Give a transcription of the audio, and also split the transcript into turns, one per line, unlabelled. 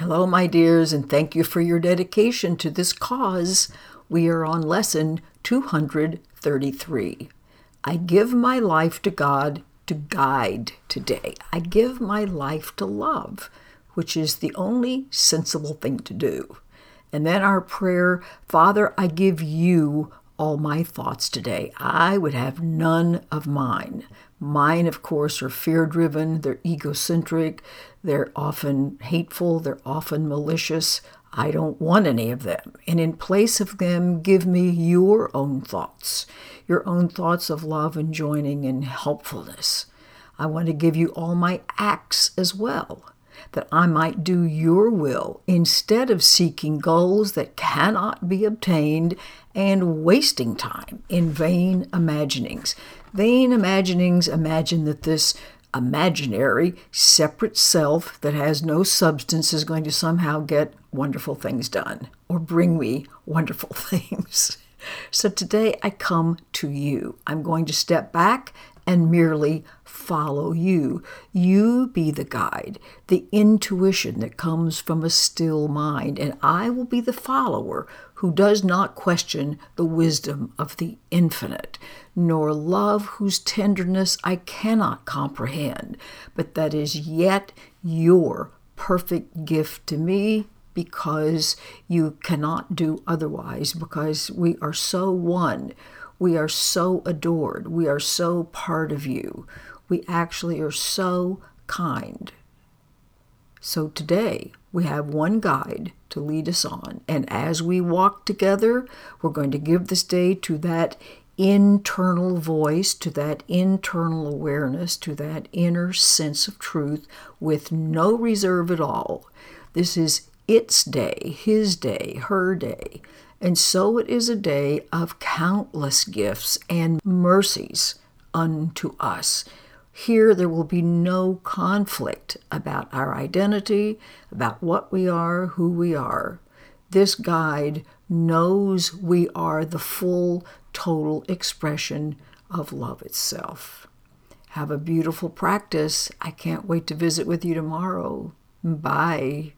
Hello, my dears, and thank you for your dedication to this cause. We are on lesson 233. I give my life to God to guide today. I give my life to love, which is the only sensible thing to do. And then our prayer Father, I give you all my thoughts today. I would have none of mine. Mine, of course, are fear driven, they're egocentric, they're often hateful, they're often malicious. I don't want any of them. And in place of them, give me your own thoughts, your own thoughts of love and joining and helpfulness. I want to give you all my acts as well that I might do your will instead of seeking goals that cannot be obtained and wasting time in vain imaginings. Vain imaginings imagine that this imaginary, separate self that has no substance is going to somehow get wonderful things done or bring me wonderful things. So today I come to you. I'm going to step back and merely follow you. You be the guide, the intuition that comes from a still mind, and I will be the follower who does not question the wisdom of the infinite, nor love whose tenderness I cannot comprehend, but that is yet your perfect gift to me because you cannot do otherwise, because we are so one. We are so adored. We are so part of you. We actually are so kind. So today we have one guide to lead us on. And as we walk together, we're going to give this day to that internal voice, to that internal awareness, to that inner sense of truth with no reserve at all. This is its day, his day, her day. And so it is a day of countless gifts and mercies unto us. Here, there will be no conflict about our identity, about what we are, who we are. This guide knows we are the full, total expression of love itself. Have a beautiful practice. I can't wait to visit with you tomorrow. Bye.